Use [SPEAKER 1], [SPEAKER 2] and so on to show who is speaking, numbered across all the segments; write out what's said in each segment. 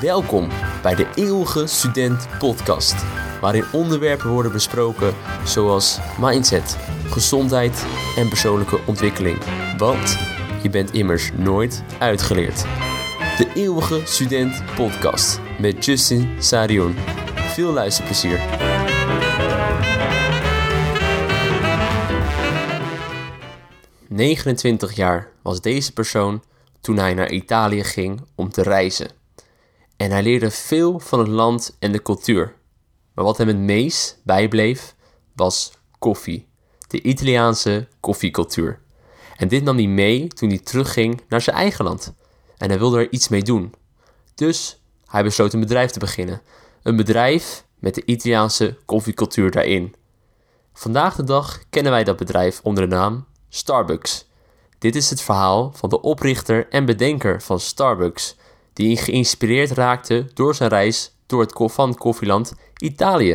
[SPEAKER 1] Welkom bij de Eeuwige Student Podcast, waarin onderwerpen worden besproken zoals mindset, gezondheid en persoonlijke ontwikkeling. Want je bent immers nooit uitgeleerd. De Eeuwige Student Podcast met Justin Sarion. Veel luisterplezier. ...29 jaar was deze persoon toen hij naar Italië ging om te reizen. En hij leerde veel van het land en de cultuur. Maar wat hem het meest bijbleef was koffie, de Italiaanse koffiecultuur. En dit nam hij mee toen hij terugging naar zijn eigen land. En hij wilde er iets mee doen. Dus hij besloot een bedrijf te beginnen. Een bedrijf met de Italiaanse koffiecultuur daarin. Vandaag de dag kennen wij dat bedrijf onder de naam Starbucks. Dit is het verhaal van de oprichter en bedenker van Starbucks, die geïnspireerd raakte door zijn reis door het van koffieland Italië.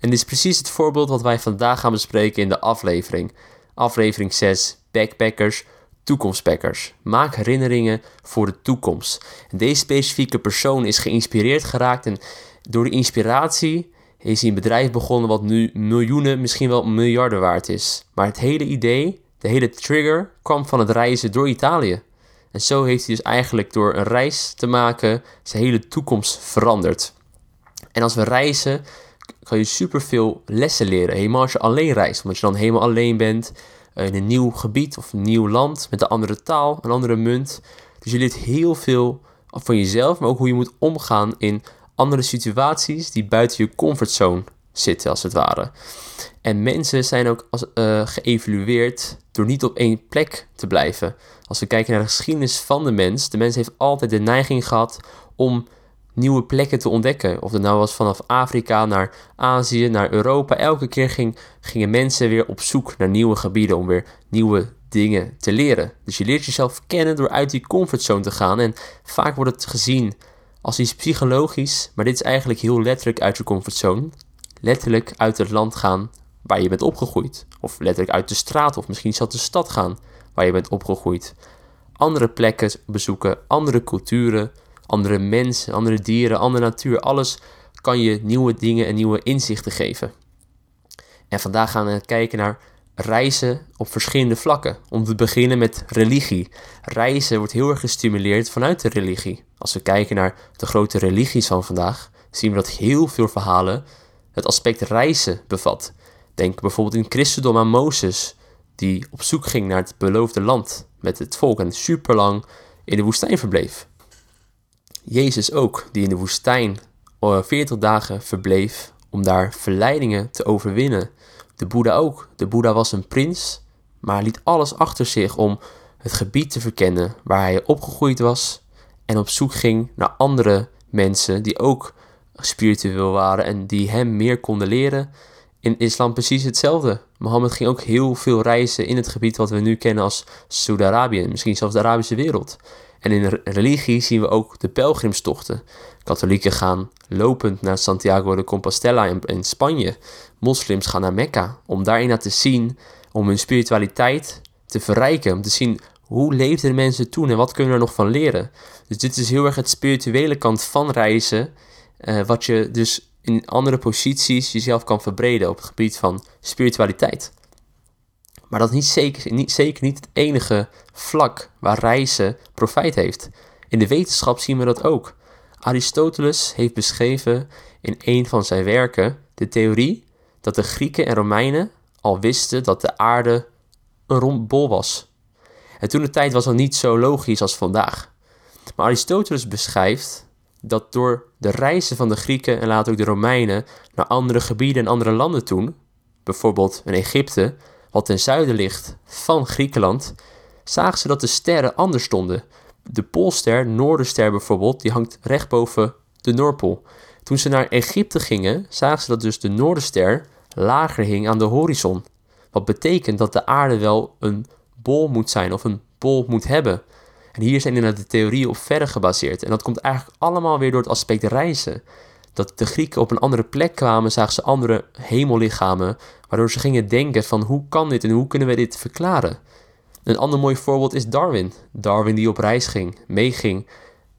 [SPEAKER 1] En dit is precies het voorbeeld wat wij vandaag gaan bespreken in de aflevering. Aflevering 6, Backpackers, Toekomstpackers. Maak herinneringen voor de toekomst. Deze specifieke persoon is geïnspireerd geraakt en door de inspiratie is hij een bedrijf begonnen wat nu miljoenen, misschien wel miljarden waard is. Maar het hele idee, de hele trigger, kwam van het reizen door Italië. En zo heeft hij dus eigenlijk door een reis te maken zijn hele toekomst veranderd. En als we reizen, kan je superveel lessen leren. Helemaal als je alleen reist. Omdat je dan helemaal alleen bent in een nieuw gebied of een nieuw land met een andere taal, een andere munt. Dus je leert heel veel van jezelf, maar ook hoe je moet omgaan in andere situaties die buiten je comfortzone zitten, als het ware. En mensen zijn ook als, uh, geëvalueerd door niet op één plek te blijven. Als we kijken naar de geschiedenis van de mens, de mens heeft altijd de neiging gehad om nieuwe plekken te ontdekken. Of het nou was vanaf Afrika naar Azië, naar Europa. Elke keer ging, gingen mensen weer op zoek naar nieuwe gebieden om weer nieuwe dingen te leren. Dus je leert jezelf kennen door uit die comfortzone te gaan. En vaak wordt het gezien als iets psychologisch, maar dit is eigenlijk heel letterlijk uit je comfortzone. Letterlijk uit het land gaan waar je bent opgegroeid. Of letterlijk uit de straat of misschien zelfs de stad gaan waar je bent opgegroeid. Andere plekken bezoeken, andere culturen, andere mensen, andere dieren, andere natuur. Alles kan je nieuwe dingen en nieuwe inzichten geven. En vandaag gaan we kijken naar reizen op verschillende vlakken. Om te beginnen met religie. Reizen wordt heel erg gestimuleerd vanuit de religie. Als we kijken naar de grote religies van vandaag, zien we dat heel veel verhalen het aspect reizen bevat. Denk bijvoorbeeld in het christendom aan Mozes, die op zoek ging naar het beloofde land met het volk en superlang in de woestijn verbleef. Jezus ook, die in de woestijn 40 eh, dagen verbleef om daar verleidingen te overwinnen. De Boeddha ook. De Boeddha was een prins, maar liet alles achter zich om het gebied te verkennen waar hij opgegroeid was en op zoek ging naar andere mensen die ook spiritueel waren en die hem meer konden leren. In islam precies hetzelfde. Mohammed ging ook heel veel reizen in het gebied wat we nu kennen als Saudi-Arabië, misschien zelfs de Arabische wereld. En in religie zien we ook de pelgrimstochten. Katholieken gaan lopend naar Santiago de Compostela in, Spanje. Moslims gaan naar Mekka om daarin te zien, om hun spiritualiteit te verrijken. Om te zien hoe leefden de mensen toen en wat kunnen we er nog van leren. Dus dit is heel erg het spirituele kant van reizen. Uh, wat je dus in andere posities jezelf kan verbreden op het gebied van spiritualiteit. Maar dat is niet zeker, niet, zeker niet het enige vlak waar reizen profijt heeft. In de wetenschap zien we dat ook. Aristoteles heeft beschreven in een van zijn werken de theorie dat de Grieken en Romeinen al wisten dat de aarde een rond bol was. En toen de tijd was dat niet zo logisch als vandaag. Maar Aristoteles beschrijft dat door de reizen van de Grieken en later ook de Romeinen naar andere gebieden en andere landen toen, bijvoorbeeld in Egypte, wat ten zuiden ligt van Griekenland, zagen ze dat de sterren anders stonden. De Poolster, Noorderster bijvoorbeeld, die hangt recht boven de Noordpool. Toen ze naar Egypte gingen, zagen ze dat dus de Noorderster lager hing aan de horizon. Wat betekent dat de aarde wel een bol moet zijn of een bol moet hebben. En hier zijn inderdaad de theorieën op verder gebaseerd. En dat komt eigenlijk allemaal weer door het aspect reizen. Dat de Grieken op een andere plek kwamen, zagen ze andere hemellichamen, waardoor ze gingen denken van hoe kan dit en hoe kunnen we dit verklaren. Een ander mooi voorbeeld is Darwin. Darwin die op reis ging, meeging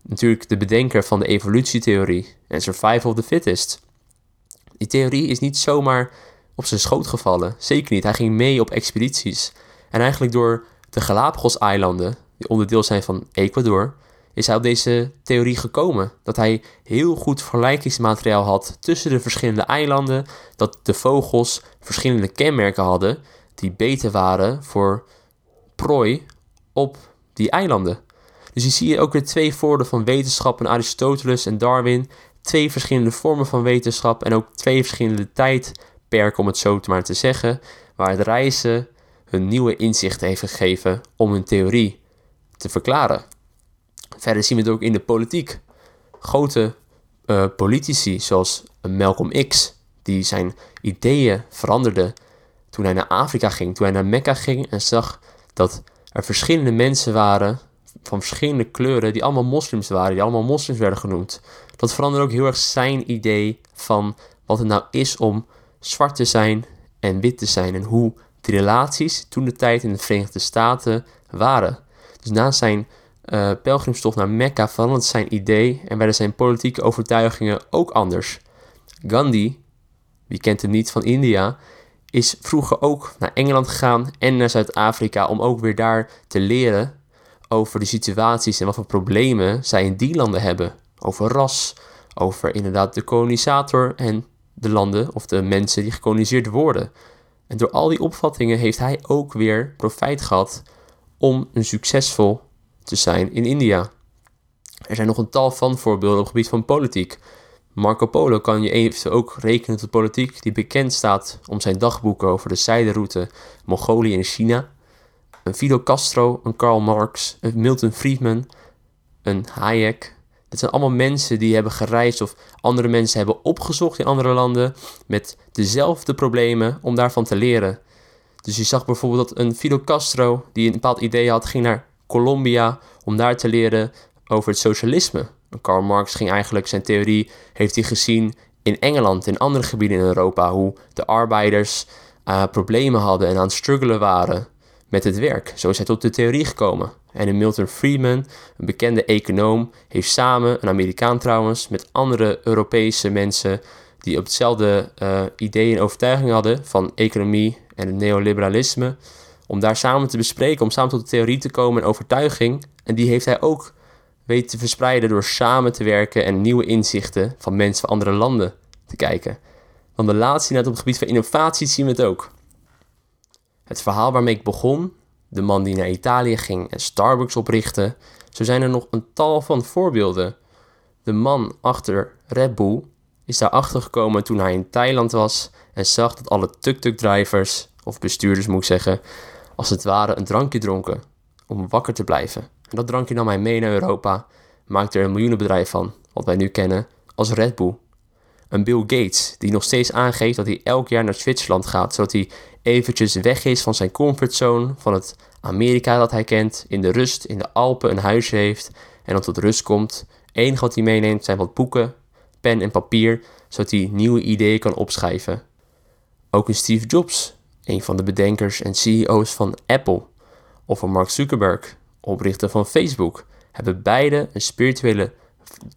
[SPEAKER 1] natuurlijk de bedenker van de evolutietheorie en survival of the fittest. Die theorie is niet zomaar op zijn schoot gevallen. Zeker niet. Hij ging mee op expedities. En eigenlijk door de Galapagos-eilanden, die onderdeel zijn van Ecuador, is hij op deze theorie gekomen. Dat hij heel goed vergelijkingsmateriaal had tussen de verschillende eilanden. Dat de vogels verschillende kenmerken hadden die beter waren voor prooi op die eilanden. Dus hier zie je ook weer twee voordelen van wetenschap en Aristoteles en Darwin. Twee verschillende vormen van wetenschap en ook twee verschillende tijdperken, om het zo maar te zeggen, waar het reizen hun nieuwe inzichten heeft gegeven om hun theorie te verklaren. Verder zien we het ook in de politiek. Grote uh, politici zoals Malcolm X, die zijn ideeën veranderde toen hij naar Afrika ging, toen hij naar Mekka ging en zag dat er verschillende mensen waren van verschillende kleuren die allemaal moslims waren, die allemaal moslims werden genoemd. Dat veranderde ook heel erg zijn idee van wat het nou is om zwart te zijn en wit te zijn en hoe de relaties toen de tijd in de Verenigde Staten waren. Dus na zijn uh, pelgrimstocht naar Mekka veranderde zijn idee en werden zijn politieke overtuigingen ook anders. Gandhi, wie kent hem niet van India, is vroeger ook naar Engeland gegaan en naar Zuid-Afrika om ook weer daar te leren over de situaties en wat voor problemen zij in die landen hebben. Over ras, over inderdaad de kolonisator en de landen of de mensen die gekoloniseerd worden. En door al die opvattingen heeft hij ook weer profijt gehad om een succesvol te zijn in India. Er zijn nog een tal van voorbeelden op het gebied van politiek. Marco Polo kan je even ook rekenen tot politiek, die bekend staat om zijn dagboeken over de zijderoute Mongolië en China. Een Fidel Castro, een Karl Marx, een Milton Friedman, een Hayek. Dit zijn allemaal mensen die hebben gereisd of andere mensen hebben opgezocht in andere landen met dezelfde problemen om daarvan te leren. Dus je zag bijvoorbeeld dat een Fidel Castro, die een bepaald idee had, ging naar Colombia om daar te leren over het socialisme. Karl Marx ging eigenlijk zijn theorie, heeft hij gezien in Engeland, in andere gebieden in Europa, hoe de arbeiders uh, problemen hadden en aan het struggelen waren met het werk. Zo is hij tot de theorie gekomen. En in Milton Friedman, een bekende econoom, heeft samen, een Amerikaan trouwens, met andere Europese mensen die op hetzelfde uh, ideeën en overtuigingen hadden van economie en het neoliberalisme, om daar samen te bespreken, om samen tot de theorie te komen en overtuiging. En die heeft hij ook weten te verspreiden door samen te werken en nieuwe inzichten van mensen van andere landen te kijken. Want de laatste net op het gebied van innovatie zien we het ook. Het verhaal waarmee ik begon, de man die naar Italië ging en Starbucks oprichtte, zo zijn er nog een tal van voorbeelden. De man achter Red Bull is daarachter gekomen toen hij in Thailand was en zag dat alle tuk-tuk-drivers, of bestuurders moet ik zeggen, als het ware een drankje dronken om wakker te blijven. En dat drankje nam hij mee naar Europa, maakte er een miljoenenbedrijf van, wat wij nu kennen als Red Bull. Een Bill Gates die nog steeds aangeeft dat hij elk jaar naar Zwitserland gaat, zodat hij eventjes weg is van zijn comfortzone, van het Amerika dat hij kent, in de rust, in de Alpen een huisje heeft en dan tot rust komt. Eén wat hij meeneemt zijn wat boeken, pen en papier, zodat hij nieuwe ideeën kan opschrijven. Ook een Steve Jobs, een van de bedenkers en CEO's van Apple, of een Mark Zuckerberg, oprichter van Facebook, hebben beide een spirituele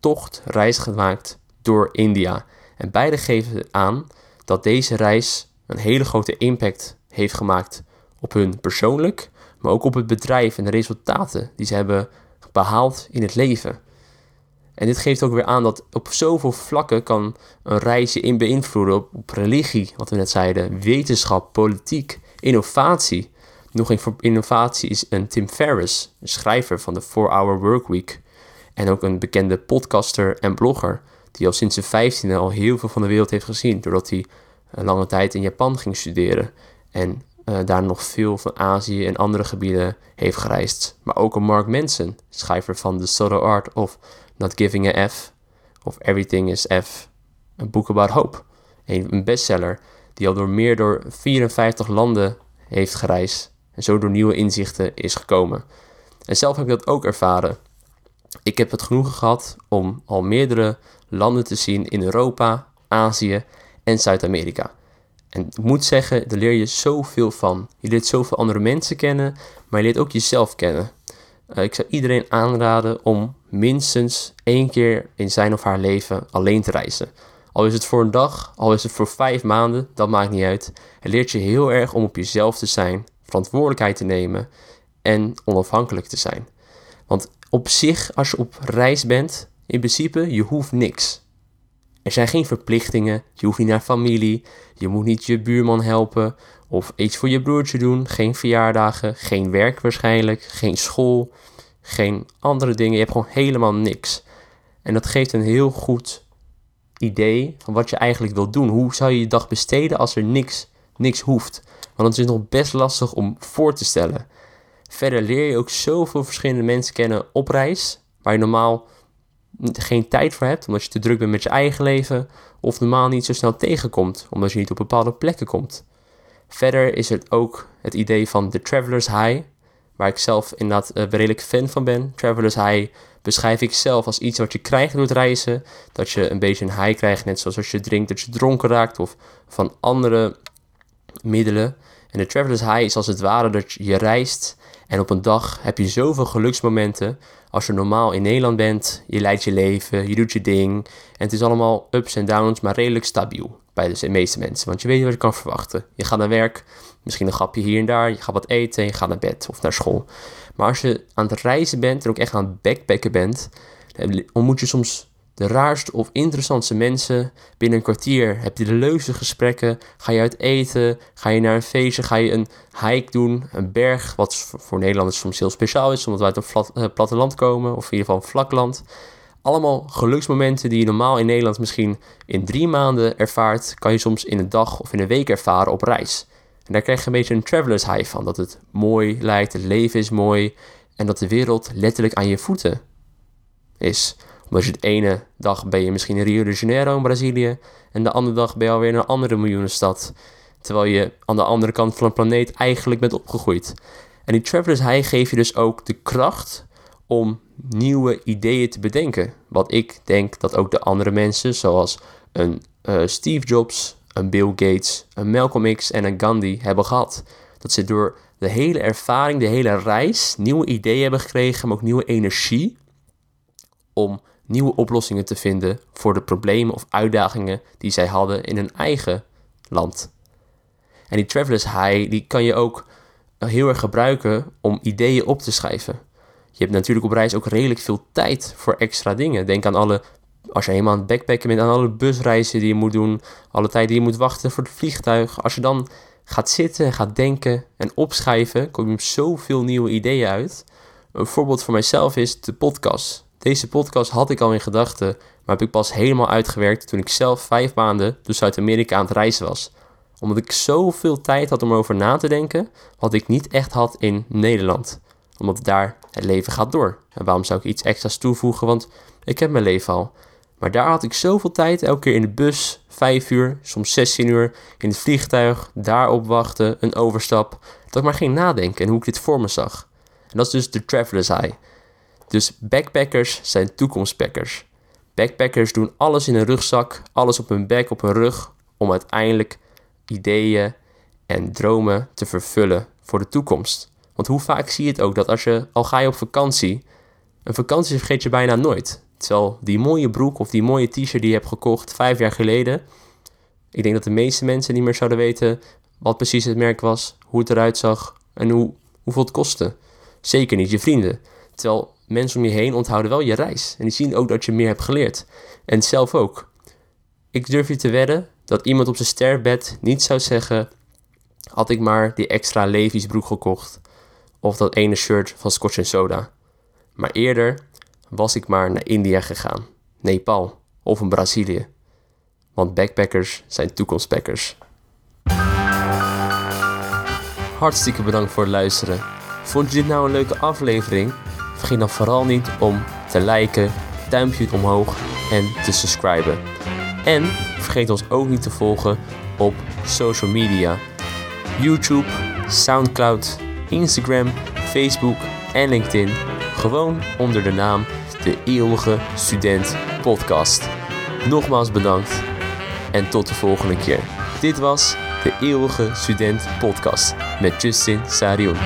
[SPEAKER 1] tocht, reis gemaakt door India. En beide geven aan dat deze reis een hele grote impact heeft gemaakt op hun persoonlijk, maar ook op het bedrijf en de resultaten die ze hebben behaald in het leven. En dit geeft ook weer aan dat op zoveel vlakken kan een reis je in beïnvloeden op, op religie, wat we net zeiden, wetenschap, politiek, innovatie. Nog een innovatie is een Tim Ferriss, een schrijver van de 4-Hour Workweek. En ook een bekende podcaster en blogger, die al sinds zijn 15e al heel veel van de wereld heeft gezien, doordat hij een lange tijd in Japan ging studeren. En uh, daar nog veel van Azië en andere gebieden heeft gereisd. Maar ook een Mark Manson, schrijver van The Subtle Art of Not Giving a F, of Everything is F, een boek about hope. Een bestseller die al door meer door 54 landen heeft gereisd en zo door nieuwe inzichten is gekomen. En zelf heb ik dat ook ervaren. Ik heb het genoegen gehad om al meerdere landen te zien in Europa, Azië en Zuid-Amerika. En ik moet zeggen, daar leer je zoveel van. Je leert zoveel andere mensen kennen, maar je leert ook jezelf kennen. Uh, ik zou iedereen aanraden om minstens één keer in zijn of haar leven alleen te reizen. Al is het voor een dag, al is het voor vijf maanden, dat maakt niet uit. Het leert je heel erg om op jezelf te zijn, verantwoordelijkheid te nemen en onafhankelijk te zijn. Want op zich, als je op reis bent, in principe, je hoeft niks. Er zijn geen verplichtingen, je hoeft niet naar familie, je moet niet je buurman helpen of iets voor je broertje doen, geen verjaardagen, geen werk waarschijnlijk, geen school, geen andere dingen. Je hebt gewoon helemaal niks. En dat geeft een heel goed idee van wat je eigenlijk wilt doen. Hoe zou je je dag besteden als er niks, niks hoeft? Want het is nog best lastig om voor te stellen. Verder leer je ook zoveel verschillende mensen kennen op reis, waar je normaal geen tijd voor hebt, omdat je te druk bent met je eigen leven, of normaal niet zo snel tegenkomt, omdat je niet op bepaalde plekken komt. Verder is het ook het idee van de Traveler's High, waar ik zelf inderdaad uh, redelijk fan van ben. Traveler's High beschrijf ik zelf als iets wat je krijgt door het reizen. Dat je een beetje een high krijgt, net zoals als je drinkt, dat je dronken raakt of van andere middelen. En de Traveler's High is als het ware dat je reist en op een dag heb je zoveel geluksmomenten. Als je normaal in Nederland bent, je leidt je leven, je doet je ding. En het is allemaal ups en downs, maar redelijk stabiel bij de meeste mensen. Want je weet wat je kan verwachten. Je gaat naar werk, misschien een grapje hier en daar. Je gaat wat eten, je gaat naar bed of naar school. Maar als je aan het reizen bent en ook echt aan het backpacken bent, ontmoet je soms de raarste of interessantste mensen. Binnen een kwartier heb je de leukste gesprekken. Ga je uit eten, ga je naar een feestje, ga je een hike doen, een berg, wat voor Nederlanders soms heel speciaal is, omdat we uit een uh, platteland komen, of in ieder geval een vlak land. Allemaal geluksmomenten die je normaal in Nederland misschien in drie maanden ervaart, kan je soms in een dag of in een week ervaren op reis. En daar krijg je een beetje een traveler's high van. Dat het mooi lijkt, het leven is mooi en dat de wereld letterlijk aan je voeten is. Omdat je de ene dag ben je misschien in Rio de Janeiro in Brazilië en de andere dag ben je alweer in een andere miljoenenstad. Terwijl je aan de andere kant van de planeet eigenlijk bent opgegroeid. En die traveler's high geeft je dus ook de kracht om nieuwe ideeën te bedenken. Wat ik denk dat ook de andere mensen, zoals een uh, Steve Jobs, een Bill Gates, een Malcolm X en een Gandhi hebben gehad. Dat ze door de hele ervaring, de hele reis, nieuwe ideeën hebben gekregen, maar ook nieuwe energie om nieuwe oplossingen te vinden voor de problemen of uitdagingen die zij hadden in hun eigen land. En die Traveler's High, die kan je ook heel erg gebruiken om ideeën op te schrijven. Je hebt natuurlijk op reis ook redelijk veel tijd voor extra dingen. Denk aan alle, als je helemaal aan het backpacken bent, aan alle busreizen die je moet doen, alle tijd die je moet wachten voor het vliegtuig. Als je dan gaat zitten, gaat denken en opschrijven, kom je zoveel nieuwe ideeën uit. Een voorbeeld voor mijzelf is de podcast. Deze podcast had ik al in gedachten, maar heb ik pas helemaal uitgewerkt toen ik zelf vijf maanden door Zuid-Amerika aan het reizen was. Omdat ik zoveel tijd had om over na te denken, wat ik niet echt had in Nederland. Omdat daar het leven gaat door. En waarom zou ik iets extra's toevoegen, want ik heb mijn leven al. Maar daar had ik zoveel tijd, elke keer in de bus, 5 uur, soms 16 uur, in het vliegtuig, daarop wachten, een overstap, dat ik maar ging nadenken en hoe ik dit voor me zag. En dat is dus de traveler's high. Dus backpackers zijn toekomstpackers. Backpackers doen alles in een rugzak, alles op hun bek, op hun rug, om uiteindelijk ideeën en dromen te vervullen voor de toekomst. Want hoe vaak zie je het ook dat als je al ga je op vakantie, een vakantie vergeet je bijna nooit. Terwijl die mooie broek of die mooie t-shirt die je hebt gekocht vijf jaar geleden, ik denk dat de meeste mensen niet meer zouden weten wat precies het merk was, hoe het eruit zag en hoe, hoeveel het kostte. Zeker niet je vrienden. Terwijl mensen om je heen onthouden wel je reis. En die zien ook dat je meer hebt geleerd. En zelf ook. Ik durf je te wedden dat iemand op zijn sterfbed niet zou zeggen: had ik maar die extra Levi's broek gekocht. Of dat ene shirt van Scotch Soda. Maar eerder was ik maar naar India gegaan, Nepal of in Brazilië. Want backpackers zijn toekomstpackers. Hartstikke bedankt voor het luisteren. Vond je dit nou een leuke aflevering? Vergeet dan vooral niet om te liken, duimpje omhoog en te subscriben. En vergeet ons ook niet te volgen op social media. YouTube, Soundcloud, Instagram, Facebook en LinkedIn. Gewoon onder de naam De Eeuwige Student Podcast. Nogmaals bedankt en tot de volgende keer. Dit was De Eeuwige Student Podcast met Justin Sarion.